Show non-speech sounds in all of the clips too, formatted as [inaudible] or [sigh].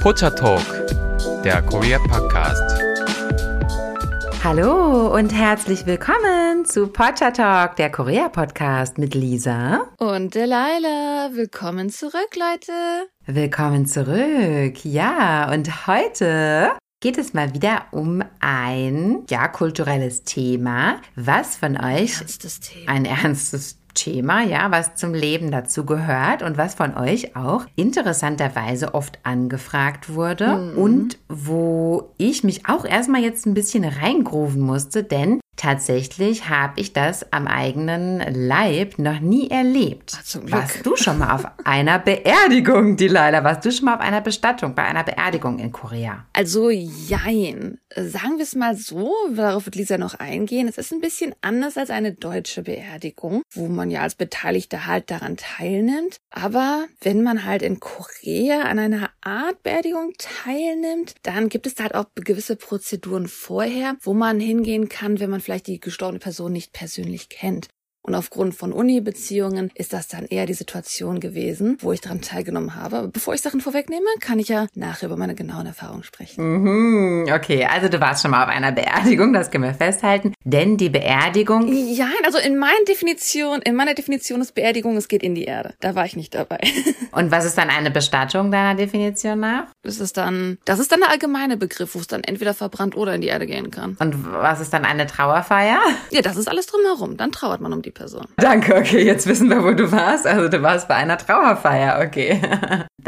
Pocha Talk, der Korea Podcast. Hallo und herzlich willkommen zu Pocha Talk, der Korea Podcast mit Lisa und Delilah. Willkommen zurück, Leute. Willkommen zurück. Ja, und heute geht es mal wieder um ein ja kulturelles Thema, was von euch Ernstes Thema. ein ernstes Thema, ja, was zum Leben dazu gehört und was von euch auch interessanterweise oft angefragt wurde Mhm. und wo ich mich auch erstmal jetzt ein bisschen reingrooven musste, denn tatsächlich habe ich das am eigenen Leib noch nie erlebt. Ah, zum Glück. Warst du schon mal auf einer Beerdigung, Delilah? Warst du schon mal auf einer Bestattung, bei einer Beerdigung in Korea? Also jein. Sagen wir es mal so, darauf wird Lisa noch eingehen. Es ist ein bisschen anders als eine deutsche Beerdigung, wo man ja als Beteiligter halt daran teilnimmt. Aber wenn man halt in Korea an einer Art Beerdigung teilnimmt, dann gibt es da halt auch gewisse Prozeduren vorher, wo man hingehen kann, wenn man vielleicht die gestorbene Person nicht persönlich kennt. Und aufgrund von Uni-Beziehungen ist das dann eher die Situation gewesen, wo ich daran teilgenommen habe. Aber bevor ich Sachen vorwegnehme, kann ich ja nachher über meine genauen Erfahrungen sprechen. Mhm, okay, also du warst schon mal auf einer Beerdigung, das können wir festhalten. Denn die Beerdigung, Ja, also in meiner Definition, in meiner Definition ist Beerdigung, es geht in die Erde. Da war ich nicht dabei. [laughs] und was ist dann eine Bestattung deiner Definition nach? Das ist dann, das ist dann der allgemeine Begriff, wo es dann entweder verbrannt oder in die Erde gehen kann. Und was ist dann eine Trauerfeier? Ja, das ist alles drumherum. Dann trauert man um die Person. Danke, okay, jetzt wissen wir, wo du warst. Also du warst bei einer Trauerfeier, okay.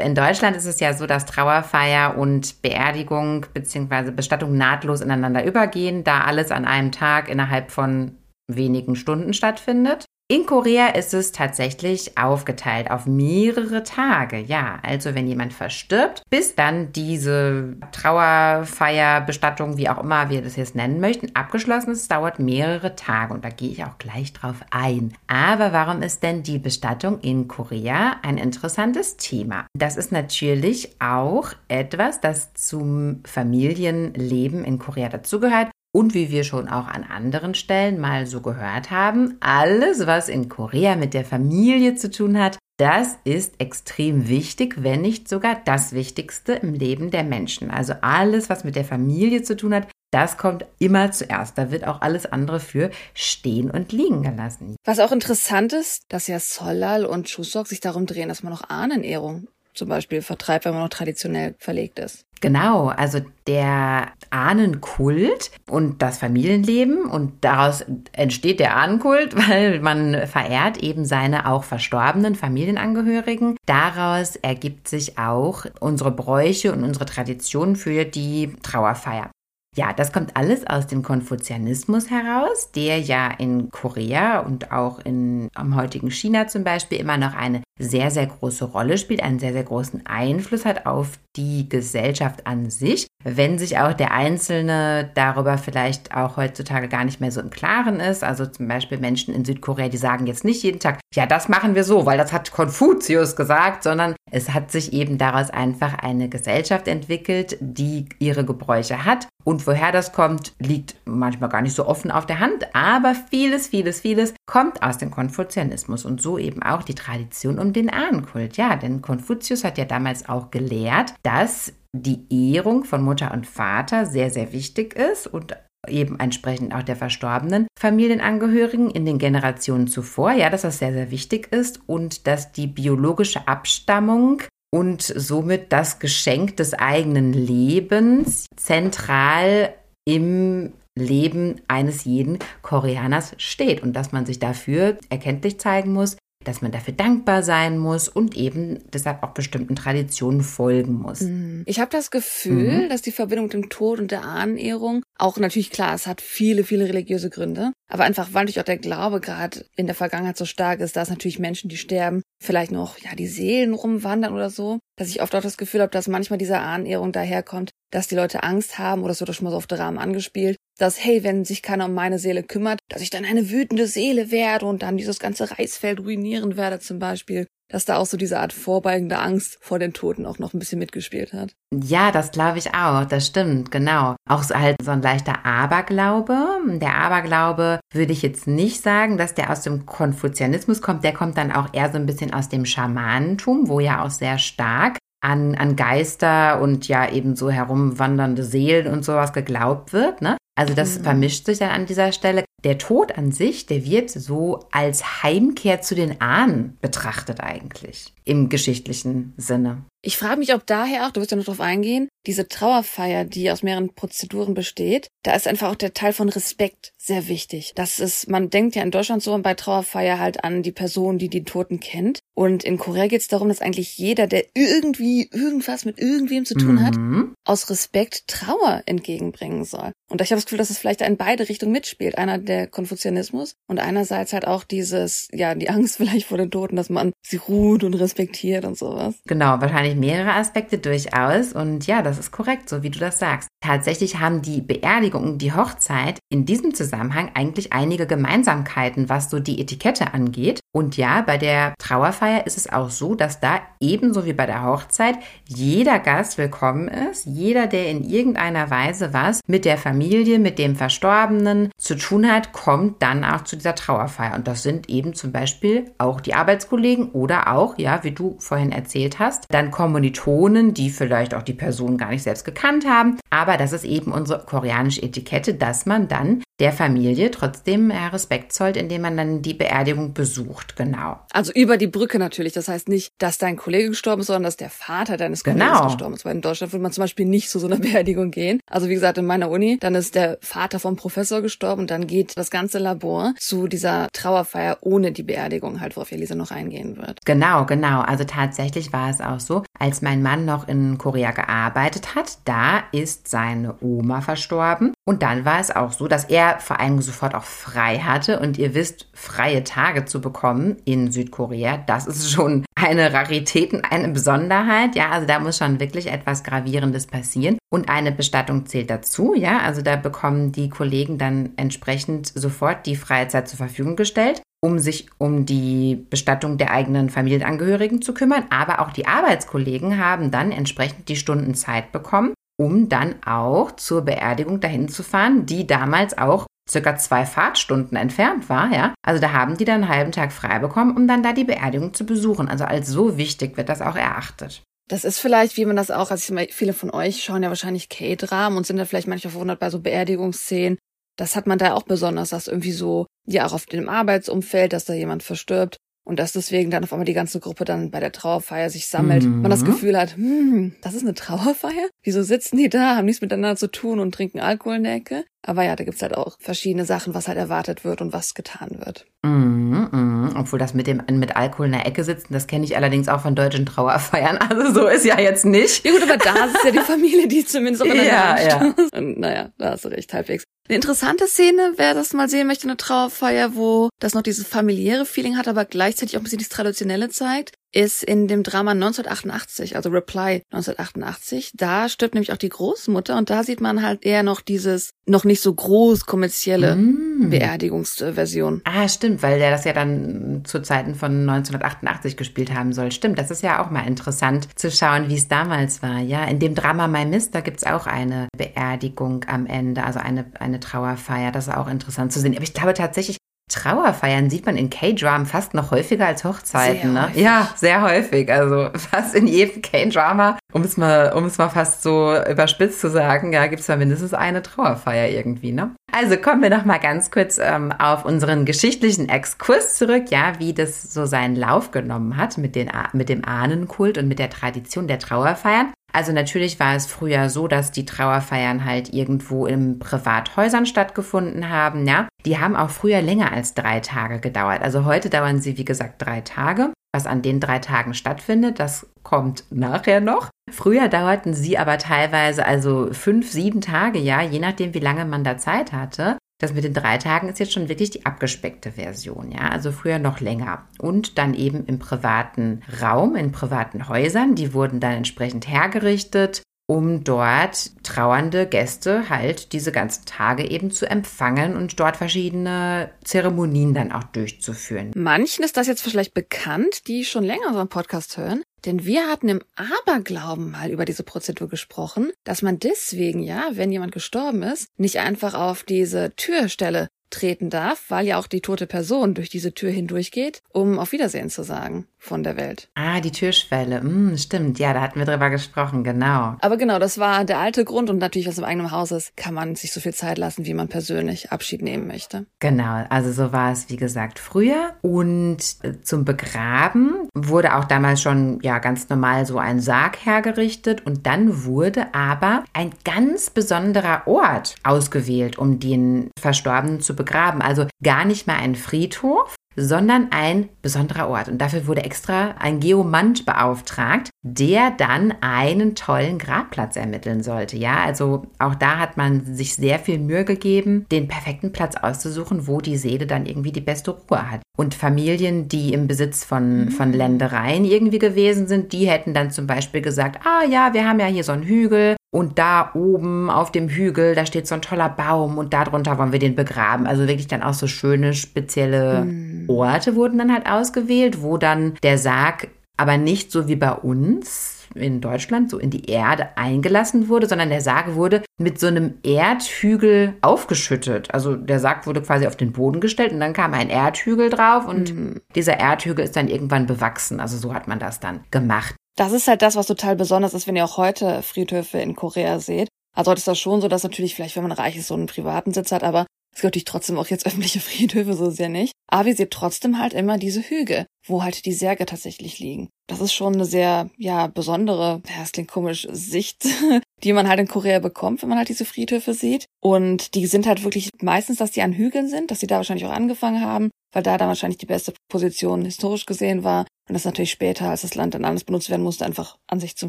In Deutschland ist es ja so, dass Trauerfeier und Beerdigung bzw. Bestattung nahtlos ineinander übergehen, da alles an einem Tag innerhalb von wenigen Stunden stattfindet. In Korea ist es tatsächlich aufgeteilt auf mehrere Tage. Ja, also wenn jemand verstirbt, bis dann diese Trauerfeier, Bestattung, wie auch immer wir das jetzt nennen möchten, abgeschlossen ist, dauert mehrere Tage und da gehe ich auch gleich drauf ein. Aber warum ist denn die Bestattung in Korea ein interessantes Thema? Das ist natürlich auch etwas, das zum Familienleben in Korea dazugehört. Und wie wir schon auch an anderen Stellen mal so gehört haben, alles, was in Korea mit der Familie zu tun hat, das ist extrem wichtig, wenn nicht sogar das Wichtigste im Leben der Menschen. Also alles, was mit der Familie zu tun hat, das kommt immer zuerst. Da wird auch alles andere für stehen und liegen gelassen. Was auch interessant ist, dass ja Solal und Chuseok sich darum drehen, dass man noch Ahnenehrung zum Beispiel vertreibt, wenn man noch traditionell verlegt ist. Genau, also der Ahnenkult und das Familienleben und daraus entsteht der Ahnenkult, [laughs] weil man verehrt eben seine auch verstorbenen Familienangehörigen. Daraus ergibt sich auch unsere Bräuche und unsere Tradition für die Trauerfeier. Ja, das kommt alles aus dem Konfuzianismus heraus, der ja in Korea und auch in, am heutigen China zum Beispiel immer noch eine sehr, sehr große Rolle spielt, einen sehr, sehr großen Einfluss hat auf die Gesellschaft an sich, wenn sich auch der Einzelne darüber vielleicht auch heutzutage gar nicht mehr so im Klaren ist. Also zum Beispiel Menschen in Südkorea, die sagen jetzt nicht jeden Tag, ja, das machen wir so, weil das hat Konfuzius gesagt, sondern es hat sich eben daraus einfach eine Gesellschaft entwickelt, die ihre Gebräuche hat. Und woher das kommt, liegt manchmal gar nicht so offen auf der Hand, aber vieles, vieles, vieles kommt aus dem Konfuzianismus und so eben auch die Tradition um den Ahnenkult. Ja, denn Konfuzius hat ja damals auch gelehrt, dass die Ehrung von Mutter und Vater sehr, sehr wichtig ist und eben entsprechend auch der verstorbenen Familienangehörigen in den Generationen zuvor, ja, dass das sehr, sehr wichtig ist und dass die biologische Abstammung und somit das Geschenk des eigenen Lebens zentral im Leben eines jeden Koreaners steht und dass man sich dafür erkenntlich zeigen muss, dass man dafür dankbar sein muss und eben deshalb auch bestimmten Traditionen folgen muss. Ich habe das Gefühl, dass die Verbindung mit dem Tod und der Ahnenehrung auch natürlich klar, es hat viele, viele religiöse Gründe, aber einfach weil natürlich auch der Glaube gerade in der Vergangenheit so stark ist, dass natürlich Menschen, die sterben, vielleicht noch ja die Seelen rumwandern oder so, dass ich oft auch das Gefühl habe, dass manchmal diese Ahnenehrung daherkommt, dass die Leute Angst haben oder es wird auch schon mal so auf der Rahmen angespielt, dass hey, wenn sich keiner um meine Seele kümmert, dass ich dann eine wütende Seele werde und dann dieses ganze Reisfeld ruinieren werde zum Beispiel. dass da auch so diese Art vorbeugende Angst vor den Toten auch noch ein bisschen mitgespielt hat. Ja, das glaube ich auch. Das stimmt, genau. Auch so halt so ein leichter Aberglaube. Der Aberglaube würde ich jetzt nicht sagen, dass der aus dem Konfuzianismus kommt. Der kommt dann auch eher so ein bisschen aus dem Schamanentum, wo ja auch sehr stark an, an Geister und ja eben so herumwandernde Seelen und sowas geglaubt wird. Ne? Also das mhm. vermischt sich dann an dieser Stelle. Der Tod an sich, der wird so als Heimkehr zu den Ahnen betrachtet eigentlich im geschichtlichen Sinne. Ich frage mich, ob daher auch, du wirst ja noch drauf eingehen, diese Trauerfeier, die aus mehreren Prozeduren besteht, da ist einfach auch der Teil von Respekt sehr wichtig. Das ist, man denkt ja in Deutschland so bei Trauerfeier halt an die Person, die die Toten kennt. Und in Korea geht es darum, dass eigentlich jeder, der irgendwie irgendwas mit irgendwem zu tun hat, mhm. aus Respekt Trauer entgegenbringen soll. Und ich habe das Gefühl, dass es vielleicht in beide Richtungen mitspielt. Einer der Konfuzianismus und einerseits halt auch dieses, ja, die Angst [laughs] vielleicht vor den Toten, dass man sie ruht und respektiert und sowas. Genau, wahrscheinlich mehrere Aspekte durchaus. Und ja, das ist korrekt, so wie du das sagst. Tatsächlich haben die Beerdigung, die Hochzeit in diesem Zusammenhang eigentlich einige Gemeinsamkeiten, was so die Etikette angeht. Und ja, bei der Trauerfeier ist es auch so, dass da ebenso wie bei der Hochzeit jeder Gast willkommen ist. Jeder, der in irgendeiner Weise was mit der Familie, mit dem Verstorbenen zu tun hat, kommt dann auch zu dieser Trauerfeier. Und das sind eben zum Beispiel auch die Arbeitskollegen oder auch, ja, wie du vorhin erzählt hast, dann Kommilitonen, die vielleicht auch die Person gar nicht selbst gekannt haben. Aber das ist eben unsere koreanische Etikette, dass man dann der Familie trotzdem äh, Respekt zollt, indem man dann die Beerdigung besucht, genau. Also über die Brücke natürlich. Das heißt nicht, dass dein Kollege gestorben ist, sondern dass der Vater deines Kollegen genau. gestorben ist. Weil in Deutschland würde man zum Beispiel nicht zu so einer [laughs] Beerdigung gehen. Also wie gesagt, in meiner Uni, dann ist der Vater vom Professor gestorben und dann geht das ganze Labor zu dieser Trauerfeier ohne die Beerdigung halt, worauf Elisa noch eingehen wird. Genau, genau. Also tatsächlich war es auch so, als mein Mann noch in Korea gearbeitet hat, da ist sein seine Oma verstorben. Und dann war es auch so, dass er vor allem sofort auch frei hatte. Und ihr wisst, freie Tage zu bekommen in Südkorea, das ist schon eine Rarität und eine Besonderheit. Ja, also da muss schon wirklich etwas Gravierendes passieren. Und eine Bestattung zählt dazu. Ja, also da bekommen die Kollegen dann entsprechend sofort die Freizeit zur Verfügung gestellt um sich um die Bestattung der eigenen Familienangehörigen zu kümmern. Aber auch die Arbeitskollegen haben dann entsprechend die Stunden Zeit bekommen, um dann auch zur Beerdigung dahin zu fahren, die damals auch circa zwei Fahrtstunden entfernt war, ja. Also da haben die dann einen halben Tag frei bekommen, um dann da die Beerdigung zu besuchen. Also als so wichtig wird das auch erachtet. Das ist vielleicht, wie man das auch, also viele von euch schauen ja wahrscheinlich K-Dramen und sind da vielleicht manchmal verwundert bei so Beerdigungsszenen. Das hat man da auch besonders, dass irgendwie so, ja, auch auf dem Arbeitsumfeld, dass da jemand verstirbt. Und dass deswegen dann auf einmal die ganze Gruppe dann bei der Trauerfeier sich sammelt. Mhm. Man das Gefühl hat, hm, das ist eine Trauerfeier? Wieso sitzen die da, haben nichts miteinander zu tun und trinken Alkohol in der Ecke? Aber ja, da gibt's halt auch verschiedene Sachen, was halt erwartet wird und was getan wird. Mhm, mh. Obwohl das mit dem mit Alkohol in der Ecke sitzen, das kenne ich allerdings auch von deutschen Trauerfeiern. [laughs] Also so ist ja jetzt nicht. Ja gut, aber da ist ja die Familie, die zumindest auch in der ja, ja. Und naja, da hast du recht, halbwegs. Eine interessante Szene, wer das mal sehen möchte, eine Trauerfeier, wo das noch dieses familiäre Feeling hat, aber gleichzeitig auch ein bisschen das Traditionelle zeigt, ist in dem Drama 1988, also Reply 1988. Da stirbt nämlich auch die Großmutter und da sieht man halt eher noch dieses noch nicht so groß kommerzielle mm. Beerdigungsversion. Ah, stimmt, weil der das ja dann zu Zeiten von 1988 gespielt haben soll. Stimmt, das ist ja auch mal interessant zu schauen, wie es damals war. Ja, in dem Drama My Mister gibt's auch eine Beerdigung am Ende, also eine, eine Trauerfeier. Das ist auch interessant zu sehen. Aber ich glaube tatsächlich, Trauerfeiern sieht man in K-Dram fast noch häufiger als Hochzeiten, ne? Ja, sehr häufig. Also fast in jedem K-Drama, um es mal, um es mal fast so überspitzt zu sagen, ja, gibt es da mindestens eine Trauerfeier irgendwie, ne? Also kommen wir noch mal ganz kurz ähm, auf unseren geschichtlichen Exkurs zurück, ja, wie das so seinen Lauf genommen hat mit, den, mit dem Ahnenkult und mit der Tradition der Trauerfeiern. Also natürlich war es früher so, dass die Trauerfeiern halt irgendwo in Privathäusern stattgefunden haben, ja. Die haben auch früher länger als drei Tage gedauert. Also heute dauern sie, wie gesagt, drei Tage. Was an den drei Tagen stattfindet, das kommt nachher noch. Früher dauerten sie aber teilweise also fünf, sieben Tage, ja, je nachdem, wie lange man da Zeit hatte. Das mit den drei Tagen ist jetzt schon wirklich die abgespeckte Version, ja, also früher noch länger. Und dann eben im privaten Raum, in privaten Häusern, die wurden dann entsprechend hergerichtet, um dort trauernde Gäste halt diese ganzen Tage eben zu empfangen und dort verschiedene Zeremonien dann auch durchzuführen. Manchen ist das jetzt vielleicht bekannt, die schon länger unseren Podcast hören. Denn wir hatten im Aberglauben mal über diese Prozedur gesprochen, dass man deswegen ja, wenn jemand gestorben ist, nicht einfach auf diese Türstelle treten darf, weil ja auch die tote Person durch diese Tür hindurchgeht, um auf Wiedersehen zu sagen. Von der Welt. Ah, die Türschwelle. Hm, stimmt. Ja, da hatten wir drüber gesprochen, genau. Aber genau, das war der alte Grund und natürlich, was im eigenen Haus ist, kann man sich so viel Zeit lassen, wie man persönlich Abschied nehmen möchte. Genau, also so war es, wie gesagt, früher. Und äh, zum Begraben wurde auch damals schon ja ganz normal so ein Sarg hergerichtet und dann wurde aber ein ganz besonderer Ort ausgewählt, um den Verstorbenen zu begraben. Also gar nicht mal ein Friedhof, sondern ein besonderer Ort. Und dafür wurde extra ein Geomant beauftragt, der dann einen tollen Grabplatz ermitteln sollte. Ja, also auch da hat man sich sehr viel Mühe gegeben, den perfekten Platz auszusuchen, wo die Seele dann irgendwie die beste Ruhe hat. Und Familien, die im Besitz von, von mhm. Ländereien irgendwie gewesen sind, die hätten dann zum Beispiel gesagt, ah ja, wir haben ja hier so einen Hügel, und da oben auf dem Hügel, da steht so ein toller Baum und darunter wollen wir den begraben. Also wirklich dann auch so schöne spezielle mm. Orte wurden dann halt ausgewählt, wo dann der Sarg aber nicht so wie bei uns in Deutschland so in die Erde eingelassen wurde, sondern der Sarg wurde mit so einem Erdhügel aufgeschüttet. Also der Sarg wurde quasi auf den Boden gestellt und dann kam ein Erdhügel drauf und mhm. dieser Erdhügel ist dann irgendwann bewachsen. Also so hat man das dann gemacht. Das ist halt das, was total besonders ist, wenn ihr auch heute Friedhöfe in Korea seht. Also heute ist das schon so, dass natürlich vielleicht, wenn man reich ist, so einen privaten Sitz hat, aber es gibt natürlich trotzdem auch jetzt [laughs] öffentliche Friedhöfe, so sehr nicht. Aber ihr seht trotzdem halt immer diese Hügel, wo halt die Särge tatsächlich liegen. Das ist schon eine sehr, ja, besondere, ja, es klingt komisch, Sicht, [laughs] die man halt in Korea bekommt, wenn man halt diese Friedhöfe sieht. Und die sind halt wirklich meistens, dass die an Hügeln sind, dass sie da wahrscheinlich auch angefangen haben, weil da dann wahrscheinlich die beste Position historisch gesehen war. Und das natürlich später, als das Land dann anders benutzt werden musste, einfach an sich zum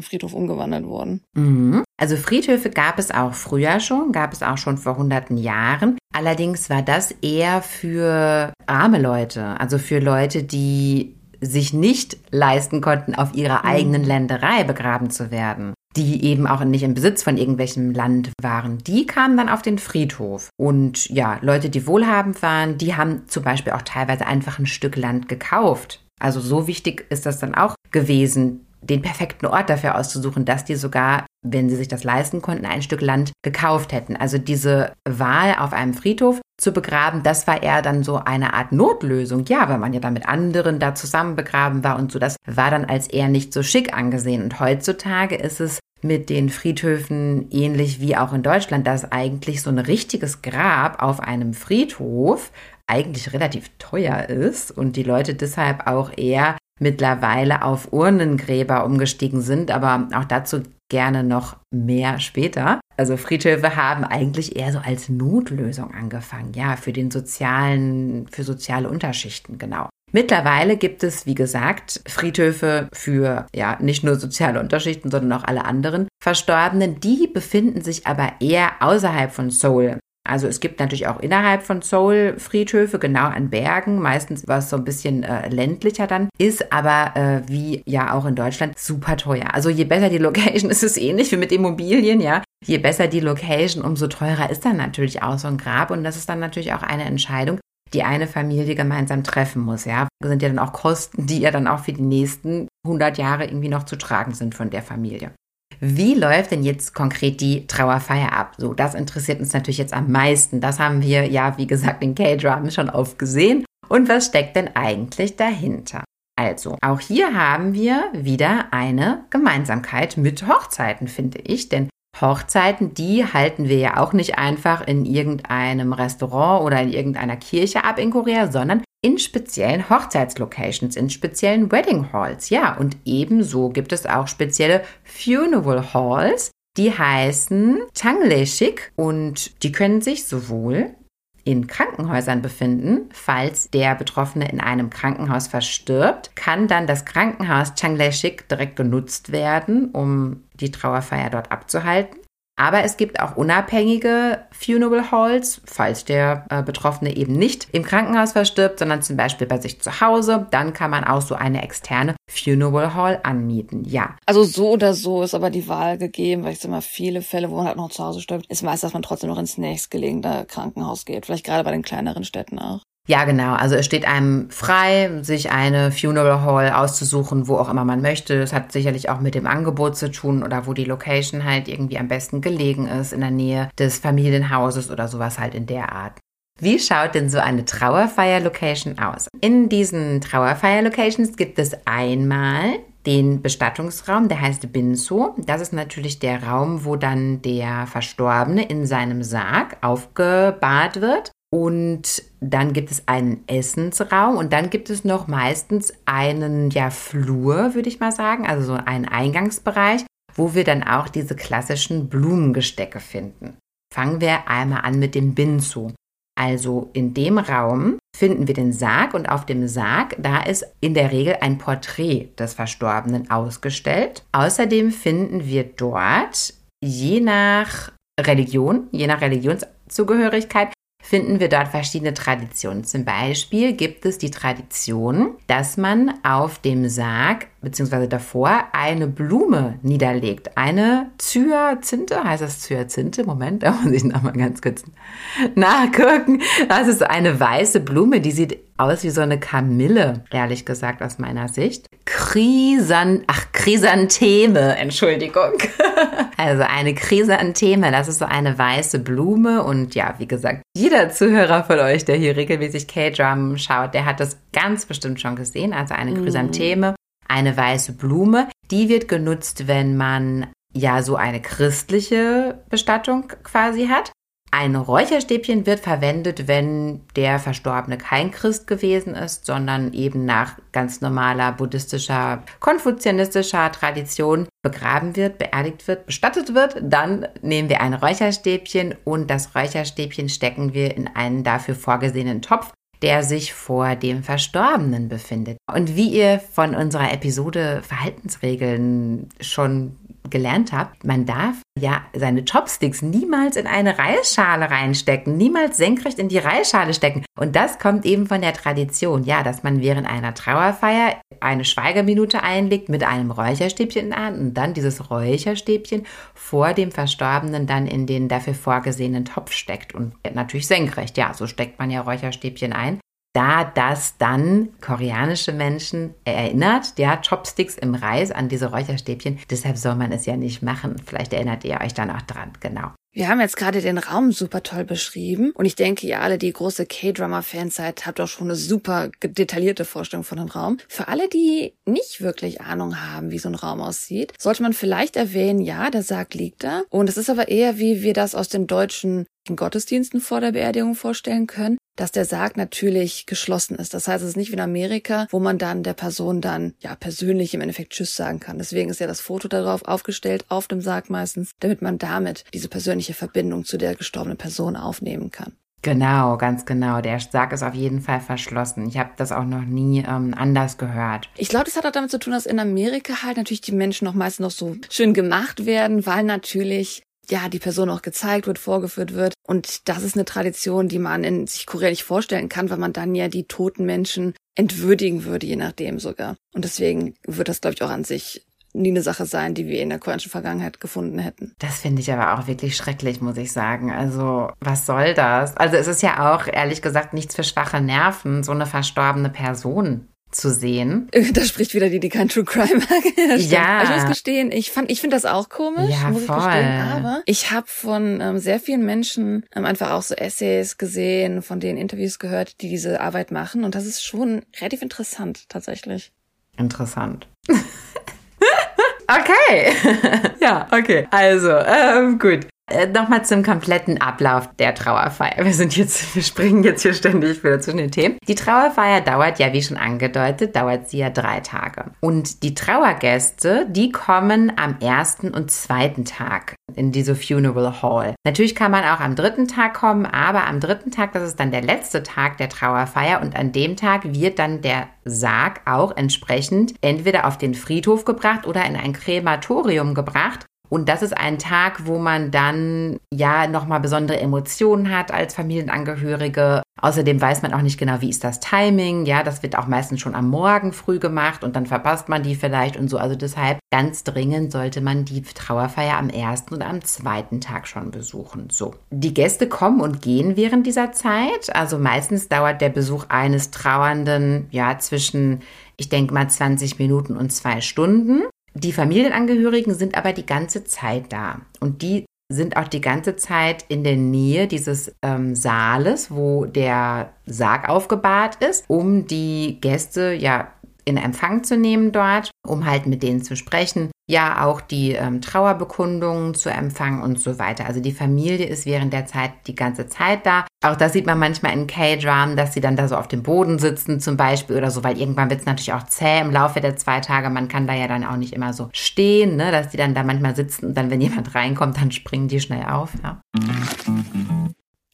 Friedhof umgewandelt worden. Mhm. Also Friedhöfe gab es auch früher schon, gab es auch schon vor hunderten Jahren. Allerdings war das eher für arme Leute, also für Leute, die sich nicht leisten konnten, auf ihrer mhm. eigenen Länderei begraben zu werden die eben auch nicht im Besitz von irgendwelchem Land waren, die kamen dann auf den Friedhof. Und ja, Leute, die wohlhabend waren, die haben zum Beispiel auch teilweise einfach ein Stück Land gekauft. Also so wichtig ist das dann auch gewesen, den perfekten Ort dafür auszusuchen, dass die sogar, wenn sie sich das leisten konnten, ein Stück Land gekauft hätten. Also diese Wahl auf einem Friedhof zu begraben, das war eher dann so eine Art Notlösung. Ja, weil man ja dann mit anderen da zusammen begraben war und so. Das war dann als eher nicht so schick angesehen. Und heutzutage ist es mit den Friedhöfen ähnlich wie auch in Deutschland, dass eigentlich so ein richtiges Grab auf einem Friedhof eigentlich relativ teuer ist und die Leute deshalb auch eher mittlerweile auf Urnengräber umgestiegen sind, aber auch dazu gerne noch mehr später. Also Friedhöfe haben eigentlich eher so als Notlösung angefangen, ja, für den sozialen, für soziale Unterschichten, genau. Mittlerweile gibt es, wie gesagt, Friedhöfe für ja nicht nur soziale Unterschichten, sondern auch alle anderen Verstorbenen. Die befinden sich aber eher außerhalb von Seoul. Also es gibt natürlich auch innerhalb von Seoul Friedhöfe, genau an Bergen, meistens was so ein bisschen äh, ländlicher dann, ist aber äh, wie ja auch in Deutschland super teuer. Also je besser die Location, [laughs] ist es ähnlich wie mit Immobilien, ja. Je besser die Location, umso teurer ist dann natürlich auch so ein Grab und das ist dann natürlich auch eine Entscheidung, die eine Familie gemeinsam treffen muss, ja. Das sind ja dann auch Kosten, die ja dann auch für die nächsten 100 Jahre irgendwie noch zu tragen sind von der Familie. Wie läuft denn jetzt konkret die Trauerfeier ab? So, das interessiert uns natürlich jetzt am meisten. Das haben wir ja, wie gesagt, in K-Dramen schon oft gesehen. Und was steckt denn eigentlich dahinter? Also, auch hier haben wir wieder eine Gemeinsamkeit mit Hochzeiten, finde ich, denn Hochzeiten, die halten wir ja auch nicht einfach in irgendeinem Restaurant oder in irgendeiner Kirche ab in Korea, sondern in speziellen Hochzeitslocations, in speziellen Wedding Halls. Ja, und ebenso gibt es auch spezielle Funeral Halls, die heißen Changleshik und die können sich sowohl in Krankenhäusern befinden. Falls der Betroffene in einem Krankenhaus verstirbt, kann dann das Krankenhaus Changleshik direkt genutzt werden, um die Trauerfeier dort abzuhalten. Aber es gibt auch unabhängige Funeral Halls, falls der äh, Betroffene eben nicht im Krankenhaus verstirbt, sondern zum Beispiel bei sich zu Hause. Dann kann man auch so eine externe Funeral Hall anmieten, ja. Also so oder so ist aber die Wahl gegeben, weil ich sag mal, viele Fälle, wo man halt noch zu Hause stirbt, ist meist, dass man trotzdem noch ins nächstgelegene Krankenhaus geht. Vielleicht gerade bei den kleineren Städten auch. Ja, genau. Also es steht einem frei, sich eine Funeral Hall auszusuchen, wo auch immer man möchte. Es hat sicherlich auch mit dem Angebot zu tun oder wo die Location halt irgendwie am besten gelegen ist, in der Nähe des Familienhauses oder sowas halt in der Art. Wie schaut denn so eine Trauerfeier-Location aus? In diesen Trauerfeier-Locations gibt es einmal den Bestattungsraum, der heißt Binso. Das ist natürlich der Raum, wo dann der Verstorbene in seinem Sarg aufgebahrt wird. Und dann gibt es einen Essensraum und dann gibt es noch meistens einen ja, Flur, würde ich mal sagen, also so einen Eingangsbereich, wo wir dann auch diese klassischen Blumengestecke finden. Fangen wir einmal an mit dem Binso. Also in dem Raum finden wir den Sarg und auf dem Sarg, da ist in der Regel ein Porträt des Verstorbenen ausgestellt. Außerdem finden wir dort je nach Religion, je nach Religionszugehörigkeit, finden wir dort verschiedene Traditionen. Zum Beispiel gibt es die Tradition, dass man auf dem Sarg bzw. davor eine Blume niederlegt. Eine Zyazinte, heißt das Zyazinte? Moment, da [laughs] muss ich nochmal ganz kurz nachgucken. Das ist eine weiße Blume, die sieht aus wie so eine Kamille, ehrlich gesagt, aus meiner Sicht. Krisan, ach, Chrysantheme, Entschuldigung. [laughs] also eine Chrysantheme, das ist so eine weiße Blume und ja, wie gesagt, jeder Zuhörer von euch, der hier regelmäßig K-Drum schaut, der hat das ganz bestimmt schon gesehen. Also eine mhm. Chrysantheme, eine weiße Blume, die wird genutzt, wenn man ja so eine christliche Bestattung quasi hat. Ein Räucherstäbchen wird verwendet, wenn der Verstorbene kein Christ gewesen ist, sondern eben nach ganz normaler buddhistischer, konfuzianistischer Tradition begraben wird, beerdigt wird, bestattet wird. Dann nehmen wir ein Räucherstäbchen und das Räucherstäbchen stecken wir in einen dafür vorgesehenen Topf der sich vor dem Verstorbenen befindet. Und wie ihr von unserer Episode Verhaltensregeln schon gelernt habe, man darf ja seine Chopsticks niemals in eine Reisschale reinstecken, niemals senkrecht in die Reisschale stecken. Und das kommt eben von der Tradition, ja, dass man während einer Trauerfeier eine Schweigeminute einlegt mit einem Räucherstäbchen in der Hand und dann dieses Räucherstäbchen vor dem Verstorbenen dann in den dafür vorgesehenen Topf steckt und natürlich senkrecht. Ja, so steckt man ja Räucherstäbchen ein da das dann koreanische Menschen erinnert, ja, Chopsticks im Reis an diese Räucherstäbchen. Deshalb soll man es ja nicht machen. Vielleicht erinnert ihr euch dann auch dran, genau. Wir haben jetzt gerade den Raum super toll beschrieben und ich denke, ihr alle, die große K-Drama-Fans seid, habt auch schon eine super detaillierte Vorstellung von dem Raum. Für alle, die nicht wirklich Ahnung haben, wie so ein Raum aussieht, sollte man vielleicht erwähnen, ja, der Sarg liegt da und es ist aber eher, wie wir das aus den deutschen Gottesdiensten vor der Beerdigung vorstellen können, dass der Sarg natürlich geschlossen ist. Das heißt, es ist nicht wie in Amerika, wo man dann der Person dann ja persönlich im Endeffekt Tschüss sagen kann. Deswegen ist ja das Foto darauf aufgestellt, auf dem Sarg meistens, damit man damit diese persönliche Verbindung zu der gestorbenen Person aufnehmen kann. Genau, ganz genau. Der Sarg ist auf jeden Fall verschlossen. Ich habe das auch noch nie ähm, anders gehört. Ich glaube, das hat auch damit zu tun, dass in Amerika halt natürlich die Menschen noch meistens noch so schön gemacht werden, weil natürlich ja, die Person auch gezeigt wird, vorgeführt wird. Und das ist eine Tradition, die man in sich Korea nicht vorstellen kann, weil man dann ja die toten Menschen entwürdigen würde, je nachdem sogar. Und deswegen wird das, glaube ich, auch an sich nie eine Sache sein, die wir in der koreanischen Vergangenheit gefunden hätten. Das finde ich aber auch wirklich schrecklich, muss ich sagen. Also, was soll das? Also, es ist ja auch, ehrlich gesagt, nichts für schwache Nerven, so eine verstorbene Person zu sehen. Da spricht wieder die, die kein True Crime [laughs] mag. ja. Ich muss gestehen, ich fand, ich finde das auch komisch, ja, muss voll. ich gestehen. Aber ich habe von ähm, sehr vielen Menschen ähm, einfach auch so Essays gesehen, von denen Interviews gehört, die diese Arbeit machen. Und das ist schon relativ interessant, tatsächlich. Interessant. [laughs] okay. [laughs] ja, okay. Also, ähm, gut. Äh, Nochmal zum kompletten Ablauf der Trauerfeier. Wir sind jetzt, [laughs] wir springen jetzt hier ständig wieder zwischen den Themen. Die Trauerfeier dauert ja, wie schon angedeutet, dauert sie ja drei Tage. Und die Trauergäste, die kommen am ersten und zweiten Tag in diese Funeral Hall. Natürlich kann man auch am dritten Tag kommen, aber am dritten Tag, das ist dann der letzte Tag der Trauerfeier und an dem Tag wird dann der Sarg auch entsprechend entweder auf den Friedhof gebracht oder in ein Krematorium gebracht und das ist ein Tag, wo man dann ja nochmal besondere Emotionen hat als Familienangehörige. Außerdem weiß man auch nicht genau, wie ist das Timing. Ja, das wird auch meistens schon am Morgen früh gemacht und dann verpasst man die vielleicht und so. Also deshalb ganz dringend sollte man die Trauerfeier am ersten und am zweiten Tag schon besuchen. So. Die Gäste kommen und gehen während dieser Zeit. Also meistens dauert der Besuch eines Trauernden ja zwischen ich denke mal 20 Minuten und zwei Stunden. Die Familienangehörigen sind aber die ganze Zeit da und die sind auch die ganze Zeit in der Nähe dieses ähm, Saales, wo der Sarg aufgebahrt ist, um die Gäste ja in Empfang zu nehmen dort, um halt mit denen zu sprechen, ja auch die ähm, Trauerbekundungen zu empfangen und so weiter. Also die Familie ist während der Zeit die ganze Zeit da. Auch das sieht man manchmal in K-Dramen, dass sie dann da so auf dem Boden sitzen zum Beispiel oder so, weil irgendwann wird es natürlich auch zäh im Laufe der zwei Tage. Man kann da ja dann auch nicht immer so stehen, ne, dass die dann da manchmal sitzen und dann, wenn jemand reinkommt, dann springen die schnell auf. Ja.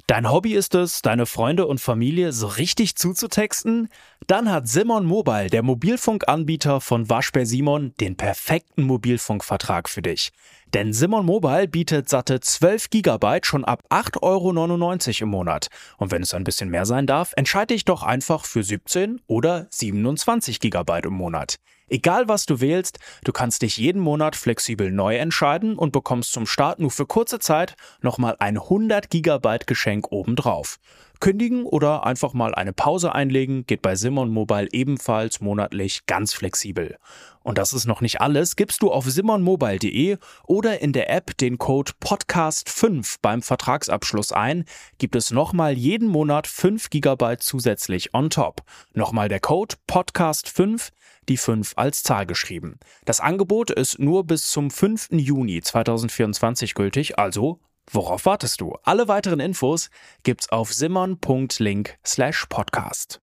Dein Hobby ist es, deine Freunde und Familie so richtig zuzutexten? Dann hat Simon Mobile, der Mobilfunkanbieter von Waschbär Simon, den perfekten Mobilfunkvertrag für dich. Denn Simon Mobile bietet satte 12 Gigabyte schon ab 8,99 Euro im Monat. Und wenn es ein bisschen mehr sein darf, entscheide dich doch einfach für 17 oder 27 Gigabyte im Monat. Egal was du wählst, du kannst dich jeden Monat flexibel neu entscheiden und bekommst zum Start nur für kurze Zeit nochmal ein 100 Gigabyte Geschenk obendrauf. Kündigen oder einfach mal eine Pause einlegen geht bei Simon Mobile ebenfalls monatlich ganz flexibel. Und das ist noch nicht alles. Gibst du auf simonmobile.de oder in der App den Code Podcast5 beim Vertragsabschluss ein, gibt es nochmal jeden Monat 5 GB zusätzlich on top. Nochmal der Code Podcast5, die 5 als Zahl geschrieben. Das Angebot ist nur bis zum 5. Juni 2024 gültig, also Worauf wartest du? Alle weiteren Infos gibt's auf simon.link slash podcast.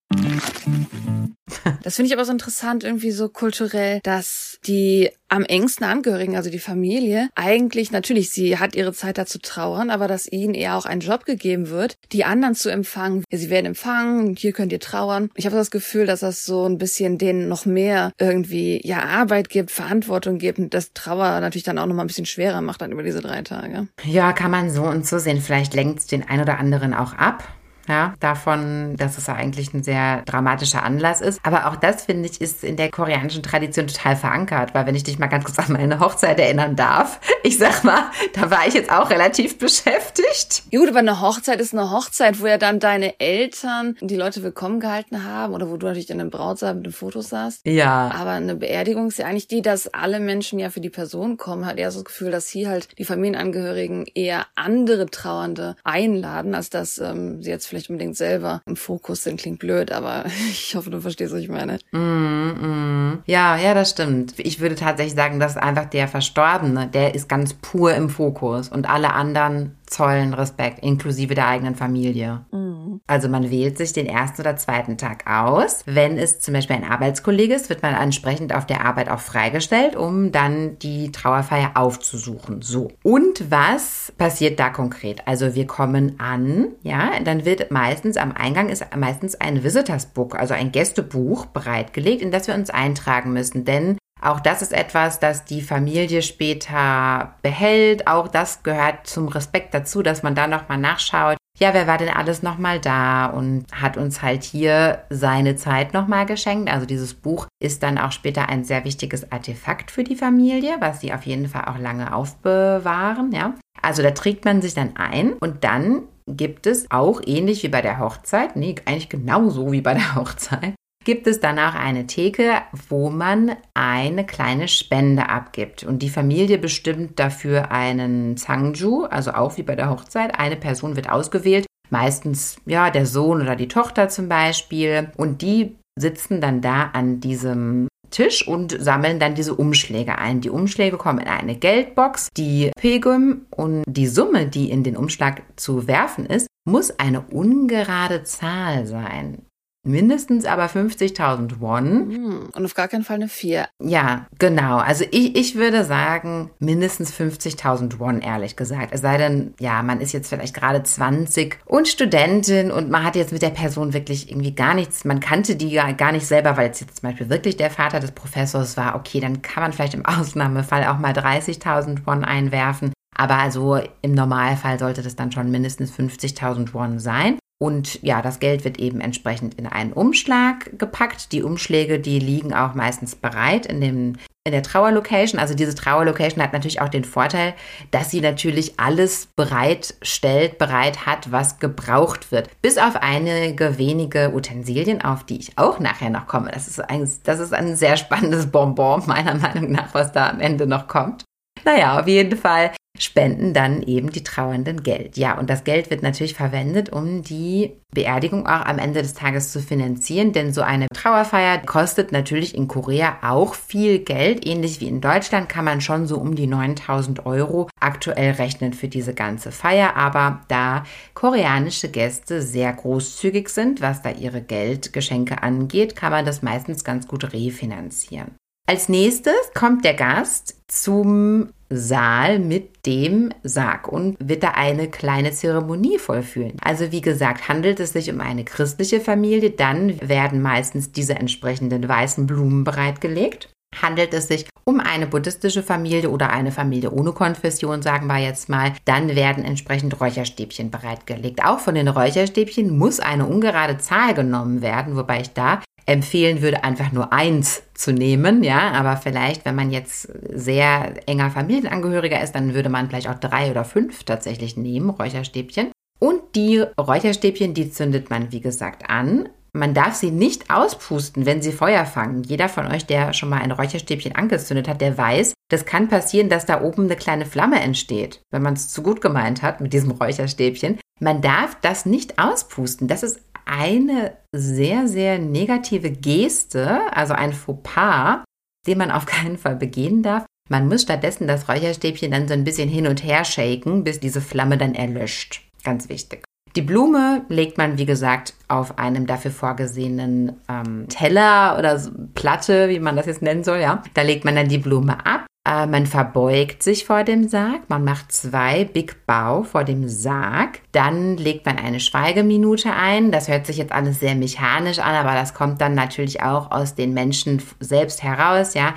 Das finde ich aber so interessant, irgendwie so kulturell, dass die am engsten Angehörigen, also die Familie, eigentlich natürlich, sie hat ihre Zeit da zu trauern, aber dass ihnen eher auch ein Job gegeben wird, die anderen zu empfangen. Sie werden empfangen, hier könnt ihr trauern. Ich habe das Gefühl, dass das so ein bisschen denen noch mehr irgendwie ja Arbeit gibt, Verantwortung gibt und das Trauer natürlich dann auch noch mal ein bisschen schwerer macht dann über diese drei Tage. Ja, kann man so und so sehen. Vielleicht lenkt es den ein oder anderen auch ab ja, davon, dass es eigentlich ein sehr dramatischer Anlass ist. Aber auch das, finde ich, ist in der koreanischen Tradition total verankert, weil wenn ich dich mal ganz kurz an meine Hochzeit erinnern darf, [laughs] ich sag mal, da war ich jetzt auch relativ beschäftigt. Gut, aber eine Hochzeit ist eine Hochzeit, wo ja dann deine Eltern die Leute willkommen gehalten haben oder wo du natürlich in einem Brautsaal mit den Fotos saßt. Ja. Aber eine Beerdigung ist ja eigentlich die, dass alle Menschen ja für die Person kommen, hat eher so das Gefühl, dass hier halt die Familienangehörigen eher andere Trauernde einladen, als dass ähm, sie jetzt vielleicht unbedingt selber im Fokus sind. Klingt blöd, aber [laughs] ich hoffe, du verstehst, was ich meine. Mm, mm. Ja, ja, das stimmt. Ich würde tatsächlich sagen, dass einfach der Verstorbene, der ist ganz pur im Fokus und alle anderen zollen Respekt, inklusive der eigenen Familie. Mhm. Also man wählt sich den ersten oder zweiten Tag aus. Wenn es zum Beispiel ein Arbeitskollege ist, wird man entsprechend auf der Arbeit auch freigestellt, um dann die Trauerfeier aufzusuchen. So. Und was passiert da konkret? Also wir kommen an, ja, dann wird meistens am Eingang ist meistens ein Visitors Book, also ein Gästebuch bereitgelegt, in das wir uns eintragen müssen. Denn auch das ist etwas, das die Familie später behält. Auch das gehört zum Respekt dazu, dass man da nochmal nachschaut. Ja, wer war denn alles nochmal da und hat uns halt hier seine Zeit nochmal geschenkt. Also dieses Buch ist dann auch später ein sehr wichtiges Artefakt für die Familie, was sie auf jeden Fall auch lange aufbewahren, ja. Also da trägt man sich dann ein und dann gibt es auch ähnlich wie bei der Hochzeit, nee, eigentlich genauso wie bei der [laughs] Hochzeit, gibt es danach eine Theke, wo man eine kleine Spende abgibt. Und die Familie bestimmt dafür einen Zangju, also auch wie bei der Hochzeit. Eine Person wird ausgewählt, meistens ja der Sohn oder die Tochter zum Beispiel. Und die sitzen dann da an diesem Tisch und sammeln dann diese Umschläge ein. Die Umschläge kommen in eine Geldbox. Die Pilgrim und die Summe, die in den Umschlag zu werfen ist, muss eine ungerade Zahl sein. Mindestens aber 50.000 Won. Hm, und auf gar keinen Fall eine 4. Ja, genau. Also ich, ich würde sagen, mindestens 50.000 Won, ehrlich gesagt. Es sei denn, ja, man ist jetzt vielleicht gerade 20 und Studentin und man hat jetzt mit der Person wirklich irgendwie gar nichts, man kannte die gar nicht selber, weil es jetzt zum Beispiel wirklich der Vater des Professors war. Okay, dann kann man vielleicht im [laughs] Ausnahmefall auch mal 30.000 Won einwerfen. Aber also im Normalfall sollte das dann schon mindestens 50.000 Won sein. Und ja, das Geld wird eben entsprechend in einen Umschlag gepackt. Die Umschläge, die liegen auch meistens bereit in dem in der Trauerlocation. Also diese Trauerlocation hat natürlich auch den Vorteil, dass sie natürlich alles bereitstellt, bereit hat, was gebraucht wird. Bis auf einige wenige Utensilien, auf die ich auch nachher noch komme. Das ist ein, das ist ein sehr spannendes Bonbon, meiner Meinung nach, was da am Ende noch kommt. Naja, auf jeden Fall spenden dann eben die Trauernden Geld. Ja, und das Geld wird natürlich verwendet, um die Beerdigung auch am Ende des Tages zu finanzieren, denn so eine Trauerfeier kostet natürlich in Korea auch viel Geld. Ähnlich wie in Deutschland kann man schon so um die 9000 Euro aktuell rechnen für diese ganze Feier, aber da koreanische Gäste sehr großzügig sind, was da ihre Geldgeschenke angeht, kann man das meistens ganz gut refinanzieren. Als nächstes kommt der Gast zum Saal mit dem Sarg und wird da eine kleine Zeremonie vollführen. Also wie gesagt, handelt es sich um eine christliche Familie, dann werden meistens diese entsprechenden weißen Blumen bereitgelegt. Handelt es sich um eine buddhistische Familie oder eine Familie ohne Konfession, sagen wir jetzt mal, dann werden entsprechend Räucherstäbchen bereitgelegt. Auch von den Räucherstäbchen muss eine ungerade Zahl genommen werden, wobei ich da empfehlen würde, einfach nur eins zu nehmen, ja, aber vielleicht, wenn man jetzt sehr enger Familienangehöriger ist, dann würde man vielleicht auch drei oder fünf tatsächlich nehmen, Räucherstäbchen. Und die Räucherstäbchen, die zündet man, wie gesagt, an. Man darf sie nicht auspusten, wenn sie Feuer fangen. Jeder von euch, der schon mal ein Räucherstäbchen angezündet hat, der weiß, das kann passieren, dass da oben eine kleine Flamme entsteht, wenn man es zu gut gemeint hat mit diesem Räucherstäbchen. Man darf das nicht auspusten. Das ist eine sehr, sehr negative Geste, also ein Fauxpas, den man auf keinen Fall begehen darf. Man muss stattdessen das Räucherstäbchen dann so ein bisschen hin und her shaken, bis diese Flamme dann erlöscht. Ganz wichtig. Die Blume legt man, wie gesagt, auf einem dafür vorgesehenen ähm, Teller oder Platte, wie man das jetzt nennen soll, ja. Da legt man dann die Blume ab äh, man verbeugt sich vor dem Sarg, man macht zwei Big Bow vor dem Sarg, dann legt man eine Schweigeminute ein. Das hört sich jetzt alles sehr mechanisch an, aber das kommt dann natürlich auch aus den Menschen selbst heraus, ja.